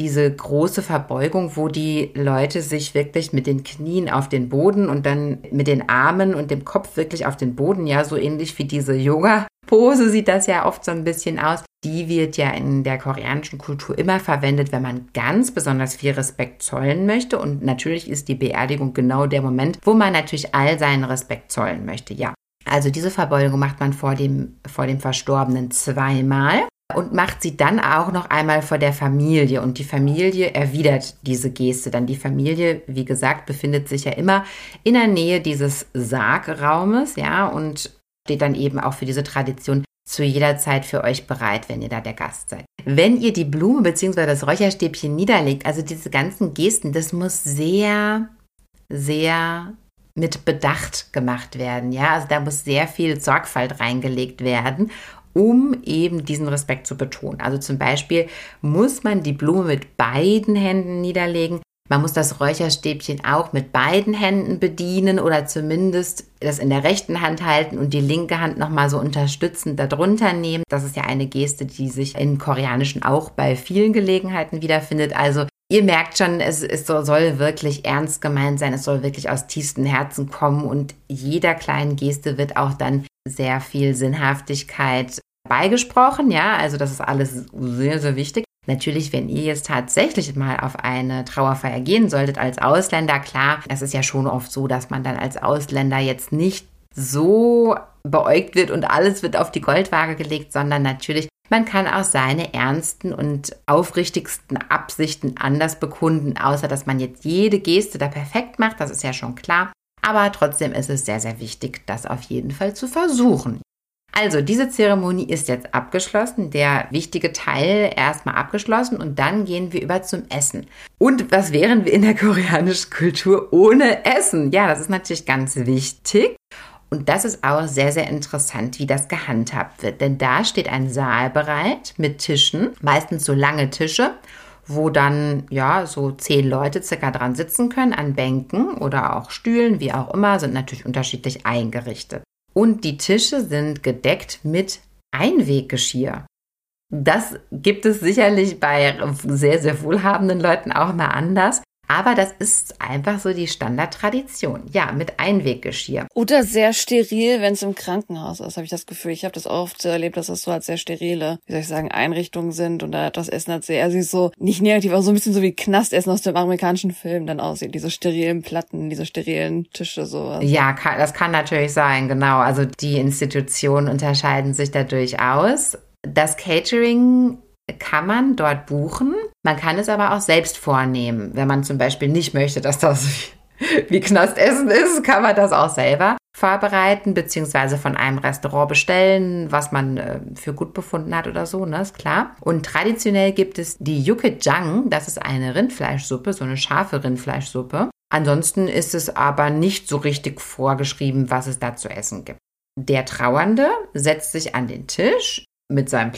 Diese große Verbeugung, wo die Leute sich wirklich mit den Knien auf den Boden und dann mit den Armen und dem Kopf wirklich auf den Boden, ja, so ähnlich wie diese Yoga Pose sieht das ja oft so ein bisschen aus. Die wird ja in der koreanischen Kultur immer verwendet, wenn man ganz besonders viel Respekt zollen möchte. Und natürlich ist die Beerdigung genau der Moment, wo man natürlich all seinen Respekt zollen möchte. Ja. Also diese Verbeugung macht man vor dem, vor dem Verstorbenen zweimal und macht sie dann auch noch einmal vor der Familie. Und die Familie erwidert diese Geste. Dann die Familie, wie gesagt, befindet sich ja immer in der Nähe dieses Sargraumes, ja, und steht dann eben auch für diese Tradition zu jeder Zeit für euch bereit, wenn ihr da der Gast seid. Wenn ihr die Blume bzw. das Räucherstäbchen niederlegt, also diese ganzen Gesten, das muss sehr, sehr mit Bedacht gemacht werden. Ja, also da muss sehr viel Sorgfalt reingelegt werden, um eben diesen Respekt zu betonen. Also zum Beispiel muss man die Blume mit beiden Händen niederlegen. Man muss das Räucherstäbchen auch mit beiden Händen bedienen oder zumindest das in der rechten Hand halten und die linke Hand nochmal so unterstützend darunter nehmen. Das ist ja eine Geste, die sich in Koreanischen auch bei vielen Gelegenheiten wiederfindet. Also ihr merkt schon, es, es soll wirklich ernst gemeint sein, es soll wirklich aus tiefstem Herzen kommen und jeder kleinen Geste wird auch dann sehr viel Sinnhaftigkeit beigesprochen. Ja, also das ist alles sehr, sehr wichtig. Natürlich, wenn ihr jetzt tatsächlich mal auf eine Trauerfeier gehen solltet als Ausländer, klar, es ist ja schon oft so, dass man dann als Ausländer jetzt nicht so beäugt wird und alles wird auf die Goldwaage gelegt, sondern natürlich, man kann auch seine ernsten und aufrichtigsten Absichten anders bekunden, außer dass man jetzt jede Geste da perfekt macht, das ist ja schon klar. Aber trotzdem ist es sehr, sehr wichtig, das auf jeden Fall zu versuchen. Also, diese Zeremonie ist jetzt abgeschlossen, der wichtige Teil erstmal abgeschlossen und dann gehen wir über zum Essen. Und was wären wir in der koreanischen Kultur ohne Essen? Ja, das ist natürlich ganz wichtig. Und das ist auch sehr, sehr interessant, wie das gehandhabt wird. Denn da steht ein Saal bereit mit Tischen, meistens so lange Tische, wo dann ja so zehn Leute circa dran sitzen können an Bänken oder auch Stühlen, wie auch immer, sind natürlich unterschiedlich eingerichtet. Und die Tische sind gedeckt mit Einweggeschirr. Das gibt es sicherlich bei sehr, sehr wohlhabenden Leuten auch mal anders. Aber das ist einfach so die Standardtradition. Ja, mit Einweggeschirr. Oder sehr steril, wenn es im Krankenhaus ist, habe ich das Gefühl. Ich habe das oft erlebt, dass das so halt sehr sterile, wie soll ich sagen, Einrichtungen sind und da das Essen hat sehr, also so nicht negativ, aber so ein bisschen so wie Knastessen aus dem amerikanischen Film dann aussieht. Diese sterilen Platten, diese sterilen Tische, sowas. Ja, kann, das kann natürlich sein, genau. Also die Institutionen unterscheiden sich da durchaus. Das Catering kann man dort buchen. Man kann es aber auch selbst vornehmen. Wenn man zum Beispiel nicht möchte, dass das [laughs] wie Knastessen ist, kann man das auch selber vorbereiten, beziehungsweise von einem Restaurant bestellen, was man äh, für gut befunden hat oder so, ne, ist klar. Und traditionell gibt es die Yukejang, das ist eine Rindfleischsuppe, so eine scharfe Rindfleischsuppe. Ansonsten ist es aber nicht so richtig vorgeschrieben, was es da zu essen gibt. Der Trauernde setzt sich an den Tisch mit seinem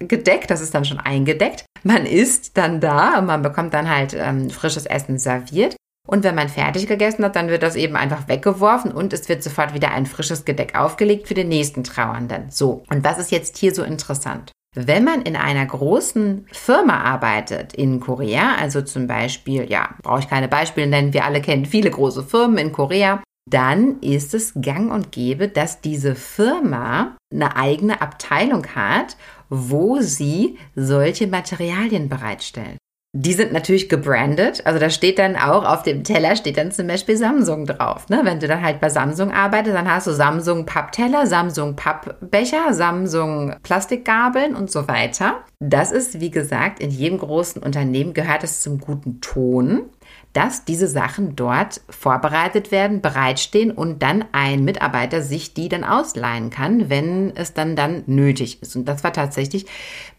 Plastikgedeck, das ist dann schon eingedeckt. Man isst dann da und man bekommt dann halt ähm, frisches Essen serviert. Und wenn man fertig gegessen hat, dann wird das eben einfach weggeworfen und es wird sofort wieder ein frisches Gedeck aufgelegt für den nächsten Trauernden. So, und was ist jetzt hier so interessant? Wenn man in einer großen Firma arbeitet in Korea, also zum Beispiel, ja, brauche ich keine Beispiele nennen, wir alle kennen viele große Firmen in Korea, dann ist es gang und gäbe, dass diese Firma eine eigene Abteilung hat, wo sie solche Materialien bereitstellen. Die sind natürlich gebrandet. Also da steht dann auch auf dem Teller steht dann zum Beispiel Samsung drauf. Ne? Wenn du dann halt bei Samsung arbeitest, dann hast du Samsung Pappteller, Samsung Pappbecher, Samsung Plastikgabeln und so weiter. Das ist, wie gesagt, in jedem großen Unternehmen gehört es zum guten Ton, dass diese Sachen dort vorbereitet werden, bereitstehen und dann ein Mitarbeiter sich die dann ausleihen kann, wenn es dann dann nötig ist. Und das war tatsächlich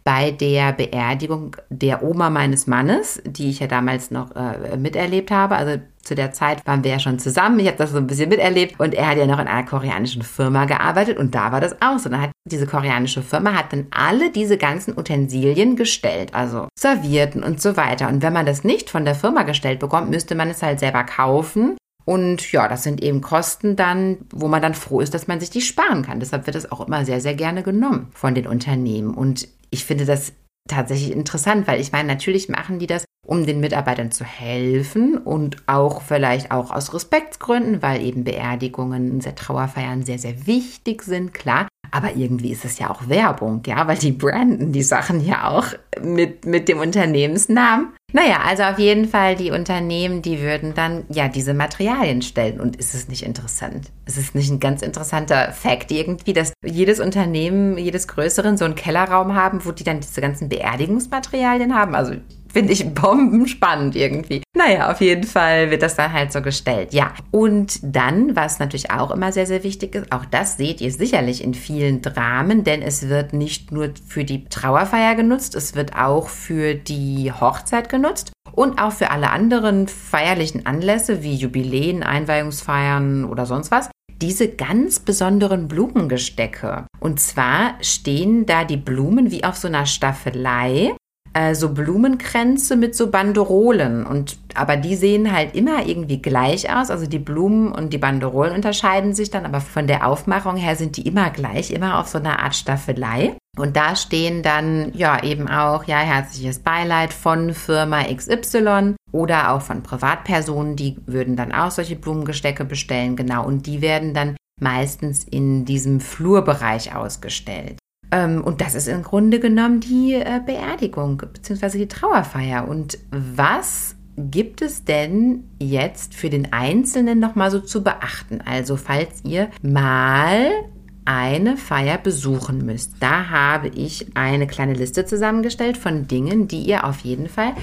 bei der Beerdigung der Oma meines Mannes, die ich ja damals noch äh, miterlebt habe. Also zu der Zeit waren wir ja schon zusammen. Ich habe das so ein bisschen miterlebt und er hat ja noch in einer koreanischen Firma gearbeitet und da war das auch so. Dann hat diese koreanische Firma hat dann alle diese ganzen Utensilien gestellt, also Servierten und so weiter. Und wenn man das nicht von der Firma gestellt bekommt, müsste man es halt selber kaufen. Und ja, das sind eben Kosten dann, wo man dann froh ist, dass man sich die sparen kann. Deshalb wird es auch immer sehr, sehr gerne genommen von den Unternehmen. Und ich finde das tatsächlich interessant, weil ich meine, natürlich machen die das, um den Mitarbeitern zu helfen und auch vielleicht auch aus Respektsgründen, weil eben Beerdigungen, sehr Trauerfeiern sehr, sehr wichtig sind, klar. Aber irgendwie ist es ja auch Werbung, ja, weil die branden die Sachen ja auch mit, mit dem Unternehmensnamen. Naja, also auf jeden Fall die Unternehmen, die würden dann ja diese Materialien stellen. Und ist es nicht interessant? Ist es nicht ein ganz interessanter Fakt irgendwie, dass jedes Unternehmen, jedes größeren so einen Kellerraum haben, wo die dann diese ganzen Beerdigungsmaterialien haben? Also Finde ich bombenspannend irgendwie. Naja, auf jeden Fall wird das dann halt so gestellt. Ja. Und dann, was natürlich auch immer sehr, sehr wichtig ist, auch das seht ihr sicherlich in vielen Dramen, denn es wird nicht nur für die Trauerfeier genutzt, es wird auch für die Hochzeit genutzt und auch für alle anderen feierlichen Anlässe wie Jubiläen, Einweihungsfeiern oder sonst was diese ganz besonderen Blumengestecke. Und zwar stehen da die Blumen wie auf so einer Staffelei äh, so Blumenkränze mit so Banderolen und aber die sehen halt immer irgendwie gleich aus. Also die Blumen und die Banderolen unterscheiden sich dann, aber von der Aufmachung her sind die immer gleich, immer auf so einer Art Staffelei. Und da stehen dann ja eben auch ja herzliches Beileid von Firma XY oder auch von Privatpersonen, die würden dann auch solche Blumengestecke bestellen, genau. Und die werden dann meistens in diesem Flurbereich ausgestellt. Ähm, und das ist im Grunde genommen die äh, Beerdigung bzw. die Trauerfeier. Und was gibt es denn jetzt für den Einzelnen nochmal so zu beachten? Also falls ihr mal eine Feier besuchen müsst. Da habe ich eine kleine Liste zusammengestellt von Dingen, die ihr auf jeden Fall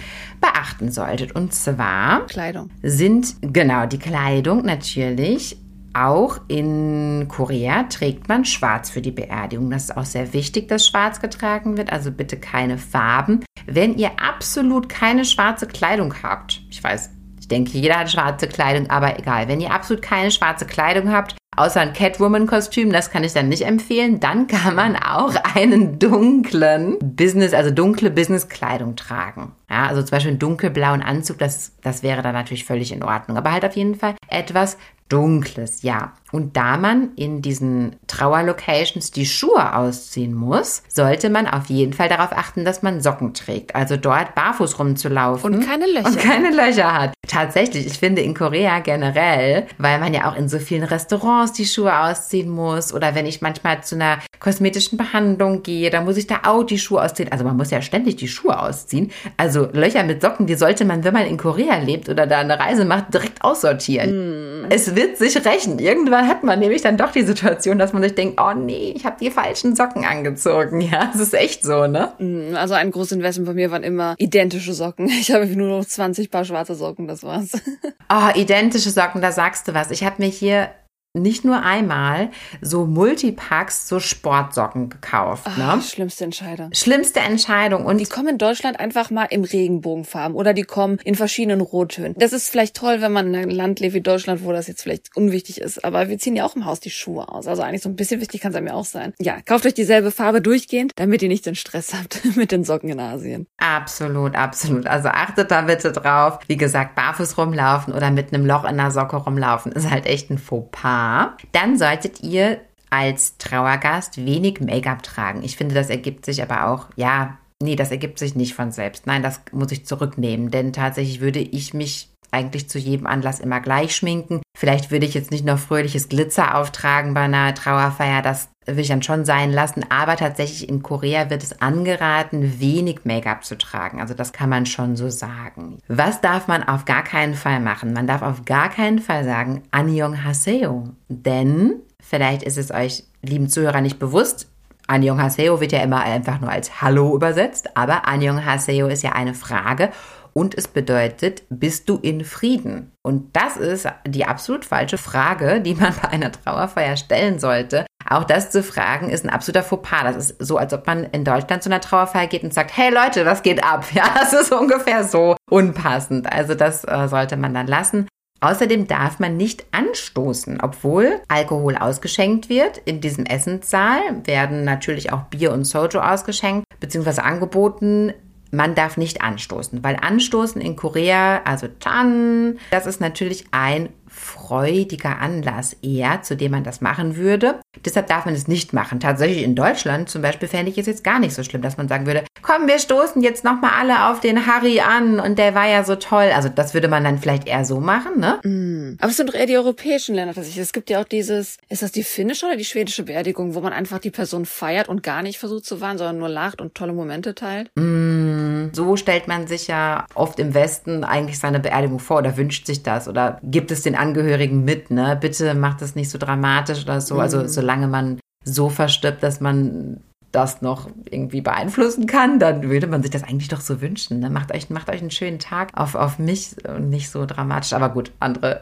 beachten solltet. Und zwar Kleidung. sind genau die Kleidung natürlich auch in Korea trägt man schwarz für die Beerdigung. Das ist auch sehr wichtig, dass schwarz getragen wird. Also bitte keine Farben. Wenn ihr absolut keine schwarze Kleidung habt, ich weiß, ich denke, jeder hat schwarze Kleidung, aber egal. Wenn ihr absolut keine schwarze Kleidung habt, außer ein Catwoman-Kostüm, das kann ich dann nicht empfehlen, dann kann man auch einen dunklen Business, also dunkle Business-Kleidung tragen. Ja, also zum Beispiel einen dunkelblauen Anzug, das, das wäre dann natürlich völlig in Ordnung. Aber halt auf jeden Fall etwas Dunkles, ja. Und da man in diesen Trauerlocations die Schuhe ausziehen muss, sollte man auf jeden Fall darauf achten, dass man Socken trägt. Also dort barfuß rumzulaufen. Und keine Löcher. Und keine Löcher hat. Tatsächlich, ich finde in Korea generell, weil man ja auch in so vielen Restaurants die Schuhe ausziehen muss oder wenn ich manchmal zu einer kosmetischen Behandlung gehe, dann muss ich da auch die Schuhe ausziehen. Also man muss ja ständig die Schuhe ausziehen. Also Also Löcher mit Socken, die sollte man, wenn man in Korea lebt oder da eine Reise macht, direkt aussortieren. Mm. Es wird sich rächen. Irgendwann hat man nämlich dann doch die Situation, dass man sich denkt, oh nee, ich habe die falschen Socken angezogen. [laughs] Ja, es ist echt so, ne? Mm, also ein großes Investment von mir waren immer identische Socken. [laughs] Ich habe nur noch 20 Paar schwarze Socken, das war's. Oh, [laughs] identische Socken, da sagst du was. Ich habe mir hier nicht nur einmal so Multipacks, so Sportsocken gekauft. Ach, ne? Schlimmste Entscheidung. Schlimmste Entscheidung. Und die kommen in Deutschland einfach mal im Regenbogenfarben oder die kommen in verschiedenen Rottönen. Das ist vielleicht toll, wenn man in einem Land lebt wie Deutschland, wo das jetzt vielleicht unwichtig ist. Aber wir ziehen ja auch im Haus die Schuhe aus. Also eigentlich so ein bisschen wichtig kann es mir auch sein. Ja, kauft euch dieselbe Farbe durchgehend, damit ihr nicht den Stress [laughs] habt mit den Socken in Asien. Absolut, absolut. Also achtet da bitte drauf. Wie gesagt, barfuß rumlaufen oder mit einem Loch in der Socke rumlaufen ist halt echt ein Fauxpas dann solltet ihr als Trauergast wenig Make-up tragen. Ich finde, das ergibt sich aber auch, ja, nee, das ergibt sich nicht von selbst. Nein, das muss ich zurücknehmen, denn tatsächlich würde ich mich eigentlich zu jedem Anlass immer gleich schminken. Vielleicht würde ich jetzt nicht noch fröhliches Glitzer auftragen bei einer Trauerfeier, das will ich dann schon sein lassen, aber tatsächlich in Korea wird es angeraten, wenig Make-up zu tragen. Also das kann man schon so sagen. Was darf man auf gar keinen Fall machen? Man darf auf gar keinen Fall sagen Annyeonghaseyo, denn vielleicht ist es euch lieben Zuhörer nicht bewusst, Annyeonghaseyo wird ja immer einfach nur als Hallo übersetzt, aber Annyeonghaseyo ist ja eine Frage und es bedeutet, bist du in Frieden? Und das ist die absolut falsche Frage, die man bei einer Trauerfeier stellen sollte. Auch das zu fragen ist ein absoluter Fauxpas. Das ist so, als ob man in Deutschland zu einer Trauerfeier geht und sagt, hey Leute, was geht ab? [laughs] Ja, das ist ungefähr so unpassend. Also das äh, sollte man dann lassen. Außerdem darf man nicht anstoßen, obwohl Alkohol ausgeschenkt wird. In diesem Essenssaal werden natürlich auch Bier und Soju ausgeschenkt bzw. angeboten man darf nicht anstoßen, weil Anstoßen in Korea, also Chan, das ist natürlich ein freudiger Anlass eher, zu dem man das machen würde. Deshalb darf man es nicht machen. Tatsächlich in Deutschland zum Beispiel fände ich es jetzt gar nicht so schlimm, dass man sagen würde, komm, wir stoßen jetzt nochmal alle auf den Harry an und der war ja so toll. Also das würde man dann vielleicht eher so machen, ne? Mm. Aber es sind doch eher die europäischen Länder tatsächlich. Es gibt ja auch dieses, ist das die finnische oder die schwedische Beerdigung, wo man einfach die Person feiert und gar nicht versucht zu warnen, sondern nur lacht und tolle Momente teilt? Mm. So stellt man sich ja oft im Westen eigentlich seine Beerdigung vor oder wünscht sich das oder gibt es den Angehörigen mit, ne? Bitte macht das nicht so dramatisch oder so. Also, mhm. Also solange man so verstirbt, dass man das noch irgendwie beeinflussen kann, dann würde man sich das eigentlich doch so wünschen. Ne? Macht, euch, macht euch einen schönen Tag auf, auf mich und nicht so dramatisch. Aber gut, andere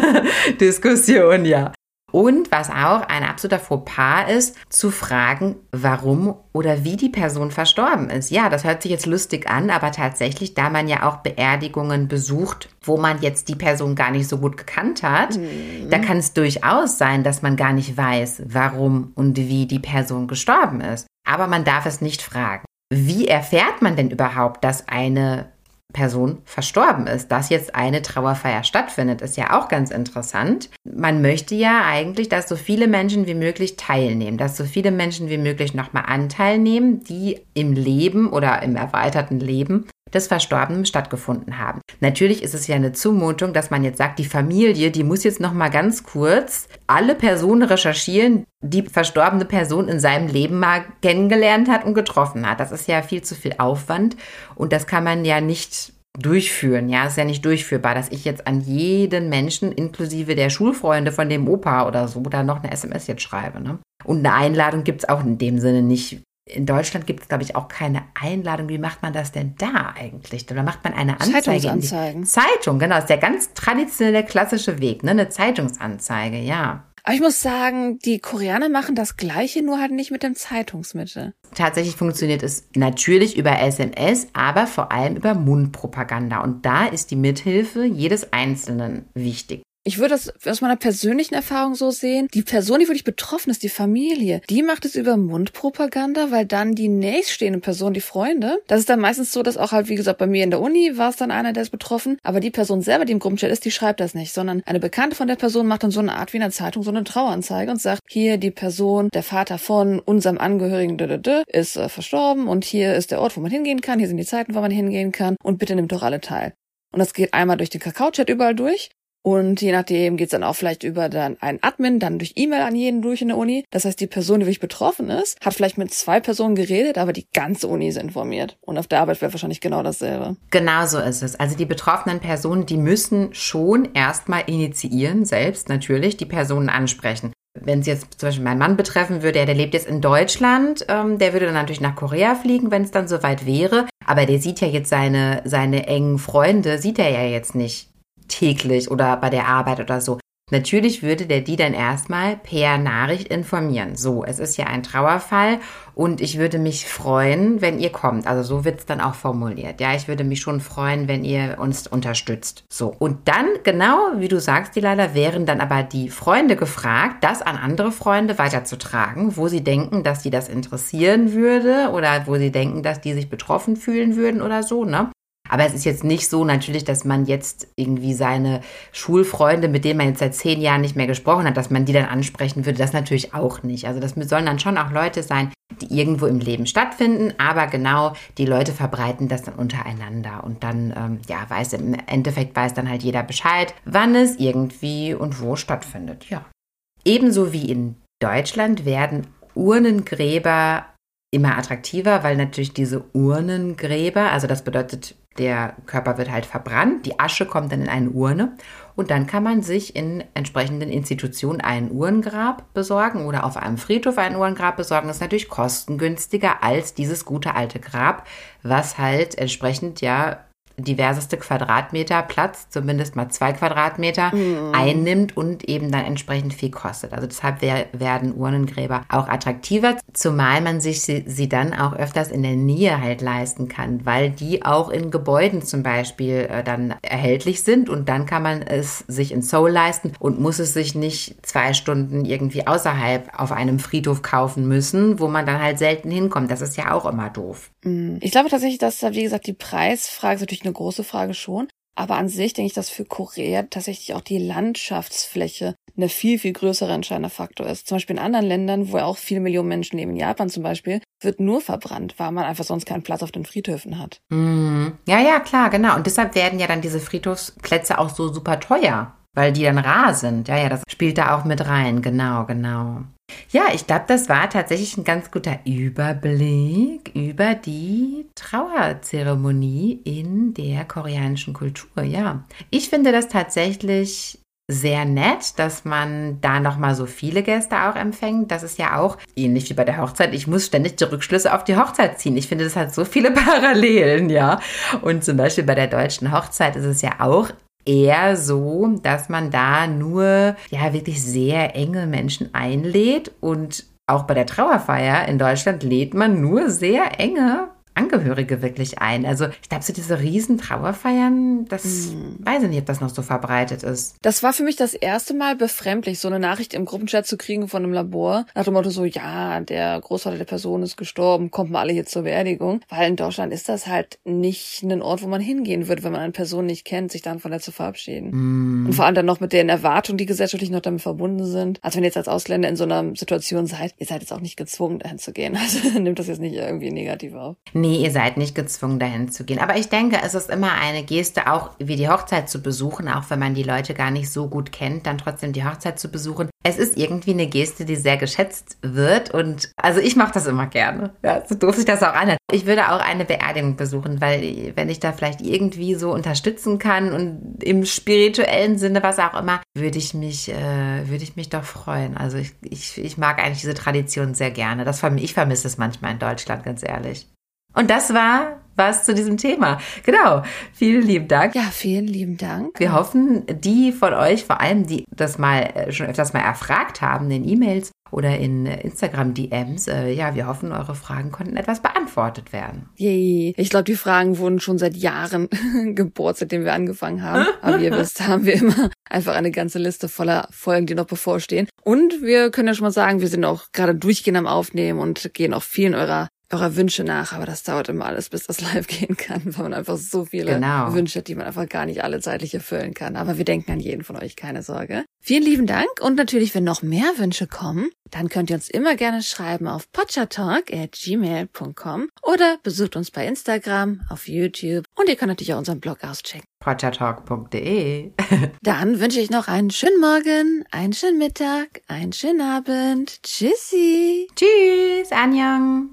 [laughs] Diskussion, ja. Und was auch ein absoluter Fauxpas ist, zu fragen, warum oder wie die Person verstorben ist. Ja, das hört sich jetzt lustig an, aber tatsächlich, da man ja auch Beerdigungen besucht, wo man jetzt die Person gar nicht so gut gekannt hat, mhm. da kann es durchaus sein, dass man gar nicht weiß, warum und wie die Person gestorben ist. Aber man darf es nicht fragen. Wie erfährt man denn überhaupt, dass eine Person verstorben ist. Dass jetzt eine Trauerfeier stattfindet, ist ja auch ganz interessant. Man möchte ja eigentlich, dass so viele Menschen wie möglich teilnehmen, dass so viele Menschen wie möglich nochmal Anteil nehmen, die im Leben oder im erweiterten Leben des Verstorbenen stattgefunden haben. Natürlich ist es ja eine Zumutung, dass man jetzt sagt, die Familie, die muss jetzt noch mal ganz kurz alle Personen recherchieren, die verstorbene Person in seinem Leben mal kennengelernt hat und getroffen hat. Das ist ja viel zu viel Aufwand und das kann man ja nicht durchführen. Ja, ist ja nicht durchführbar, dass ich jetzt an jeden Menschen, inklusive der Schulfreunde von dem Opa oder so, da noch eine SMS jetzt schreibe. Ne? Und eine Einladung gibt es auch in dem Sinne nicht in Deutschland gibt es, glaube ich, auch keine Einladung. Wie macht man das denn da eigentlich? Oder macht man eine Anzeige in die Zeitung? Genau, das ist der ganz traditionelle klassische Weg, ne? Eine Zeitungsanzeige, ja. Aber ich muss sagen, die Koreaner machen das Gleiche, nur halt nicht mit dem Zeitungsmittel. Tatsächlich funktioniert es natürlich über SMS, aber vor allem über Mundpropaganda. Und da ist die Mithilfe jedes Einzelnen wichtig. Ich würde das aus meiner persönlichen Erfahrung so sehen. Die Person, die wirklich betroffen ist, die Familie, die macht es über Mundpropaganda, weil dann die nächststehende Person, die Freunde, das ist dann meistens so, dass auch halt, wie gesagt, bei mir in der Uni war es dann einer, der ist betroffen, aber die Person selber, die im Gruppenchat ist, die schreibt das nicht, sondern eine Bekannte von der Person macht dann so eine Art wie in der Zeitung so eine Traueranzeige und sagt, hier die Person, der Vater von unserem Angehörigen ist äh, verstorben und hier ist der Ort, wo man hingehen kann, hier sind die Zeiten, wo man hingehen kann und bitte nimmt doch alle teil. Und das geht einmal durch den Kakao-Chat überall durch Und je nachdem geht's dann auch vielleicht über dann einen Admin, dann durch E-Mail an jeden durch in der Uni. Das heißt, die Person, die wirklich betroffen ist, hat vielleicht mit zwei Personen geredet, aber die ganze Uni ist informiert. Und auf der Arbeit wäre wahrscheinlich genau dasselbe. Genau so ist es. Also die betroffenen Personen, die müssen schon erstmal initiieren, selbst natürlich, die Personen ansprechen. Wenn es jetzt zum Beispiel meinen Mann betreffen würde, der lebt jetzt in Deutschland, ähm, der würde dann natürlich nach Korea fliegen, wenn es dann soweit wäre. Aber der sieht ja jetzt seine, seine engen Freunde, sieht er ja jetzt nicht täglich oder bei der Arbeit oder so. Natürlich würde der die dann erstmal per Nachricht informieren. So, es ist ja ein Trauerfall und ich würde mich freuen, wenn ihr kommt. Also so wird es dann auch formuliert. Ja, ich würde mich schon freuen, wenn ihr uns unterstützt. So. Und dann, genau wie du sagst, die leider, wären dann aber die Freunde gefragt, das an andere Freunde weiterzutragen, wo sie denken, dass die das interessieren würde oder wo sie denken, dass die sich betroffen fühlen würden oder so, ne? Aber es ist jetzt nicht so natürlich, dass man jetzt irgendwie seine Schulfreunde, mit denen man jetzt seit zehn Jahren nicht mehr gesprochen hat, dass man die dann ansprechen würde. Das natürlich auch nicht. Also das sollen dann schon auch Leute sein, die irgendwo im Leben stattfinden, aber genau die Leute verbreiten das dann untereinander. Und dann, ähm, ja, weiß im Endeffekt weiß dann halt jeder Bescheid, wann es irgendwie und wo stattfindet. Ja. Ebenso wie in Deutschland werden Urnengräber immer attraktiver, weil natürlich diese Urnengräber, also das bedeutet, der Körper wird halt verbrannt, die Asche kommt dann in eine Urne und dann kann man sich in entsprechenden Institutionen ein Uhrengrab besorgen oder auf einem Friedhof ein Uhrengrab besorgen. Das ist natürlich kostengünstiger als dieses gute alte Grab, was halt entsprechend ja diverseste Quadratmeter Platz, zumindest mal zwei Quadratmeter, mhm. einnimmt und eben dann entsprechend viel kostet. Also deshalb werden Urnengräber auch attraktiver, zumal man sich sie, sie, dann auch öfters in der Nähe halt leisten kann, weil die auch in Gebäuden zum Beispiel äh, dann erhältlich sind und dann kann man es sich in Seoul leisten und muss es sich nicht zwei Stunden irgendwie außerhalb auf einem Friedhof kaufen müssen, wo man dann halt selten hinkommt. Das ist ja auch immer doof. Mhm. Ich glaube tatsächlich, dass da, wie gesagt, die Preisfrage natürlich eine große Frage schon. Aber an sich denke ich, dass für Korea tatsächlich auch die Landschaftsfläche eine viel, viel größere entscheidender Faktor ist. Zum Beispiel in anderen Ländern, wo ja auch viele Millionen Menschen leben, in Japan zum Beispiel, wird nur verbrannt, weil man einfach sonst keinen Platz auf den Friedhöfen hat. Mm. Ja, ja, klar, genau. Und deshalb werden ja dann diese Friedhofsplätze auch so super teuer, weil die dann rar sind. Ja, ja, das spielt da auch mit rein. Genau, genau. Ja, ich glaube, das war tatsächlich ein ganz guter Überblick über die Trauerzeremonie in der koreanischen Kultur. Ja, ich finde das tatsächlich sehr nett, dass man da noch mal so viele Gäste auch empfängt. Das ist ja auch ähnlich wie bei der Hochzeit. Ich muss ständig die Rückschlüsse auf die Hochzeit ziehen. Ich finde, das hat so viele [laughs] Parallelen, ja. Und zum Beispiel bei der deutschen Hochzeit ist es ja auch eher so, dass man da nur ja wirklich sehr enge Menschen einlädt. Und auch bei der Trauerfeier in Deutschland lädt man nur sehr enge Angehörige wirklich ein. Also ich glaube, so diese riesen Trauerfeiern, das hm. weiß ich nicht, ob das noch so verbreitet ist. Das war für mich das erste Mal befremdlich, so eine Nachricht im Gruppenchat zu kriegen von einem Labor, nach dem Motto so, ja, der Großvater der Person ist gestorben, kommt mal alle hier zur Beerdigung. Weil in Deutschland ist das halt nicht ein Ort, wo man hingehen würde, wenn man eine Person nicht kennt, sich dann von der zu verabschieden. Mm. Und vor allem dann noch mit den Erwartungen, die gesellschaftlich noch damit verbunden sind. Also wenn ihr jetzt als Ausländer in so einer Situation seid, ihr seid jetzt auch nicht gezwungen, dahin zu gehen. [laughs] Also nimmt das jetzt nicht irgendwie negativ auf. Nee Nee, ihr seid nicht gezwungen, dahin zu gehen. Aber ich denke, es ist immer eine Geste, auch wie die Hochzeit zu besuchen, auch wenn man die Leute gar nicht so gut kennt, dann trotzdem die Hochzeit zu besuchen. Es ist irgendwie eine Geste, die sehr geschätzt wird. Und also ich mache das immer gerne. Ja, so doof sich das auch anhört. Ich würde auch eine Beerdigung besuchen, weil wenn ich da vielleicht irgendwie so unterstützen kann und im spirituellen Sinne, was auch immer, würde ich mich, äh, würde ich mich doch freuen. Also ich, ich, ich mag eigentlich diese Tradition sehr gerne. Das, ich vermisse es manchmal in Deutschland, ganz ehrlich. Und das war was zu diesem Thema. Genau. Vielen lieben Dank. Ja, vielen lieben Dank. Wir hoffen, die von euch, vor allem die das mal äh, schon öfters mal erfragt haben in E-Mails oder in Instagram-DMs, äh, ja, wir hoffen, eure Fragen konnten etwas beantwortet werden. Yay. Ich glaube, die Fragen wurden schon seit Jahren [laughs] gebohrt, seitdem wir angefangen haben. [laughs] Aber ihr wisst, haben wir immer einfach eine ganze Liste voller Folgen, die noch bevorstehen. Und wir können ja schon mal sagen, wir sind auch gerade durchgehend am Aufnehmen und gehen auch vielen eurer eurer Wünsche nach, aber das dauert immer alles, bis das [laughs] live gehen kann, weil man einfach so viele Genau. Wünsche hat, die man einfach gar nicht alle zeitlich erfüllen kann. Aber wir denken an jeden von euch, keine Sorge. Vielen lieben Dank und natürlich, wenn noch mehr Wünsche kommen, dann könnt ihr uns immer gerne schreiben auf potchatalk@gmail.com oder besucht uns bei Instagram, auf YouTube und ihr könnt natürlich auch unseren Blog auschecken. potchatalk.de. [laughs] Dann wünsche ich noch einen schönen Morgen, einen schönen Mittag, einen schönen Abend. Tschüssi! Tschüss, Anjong.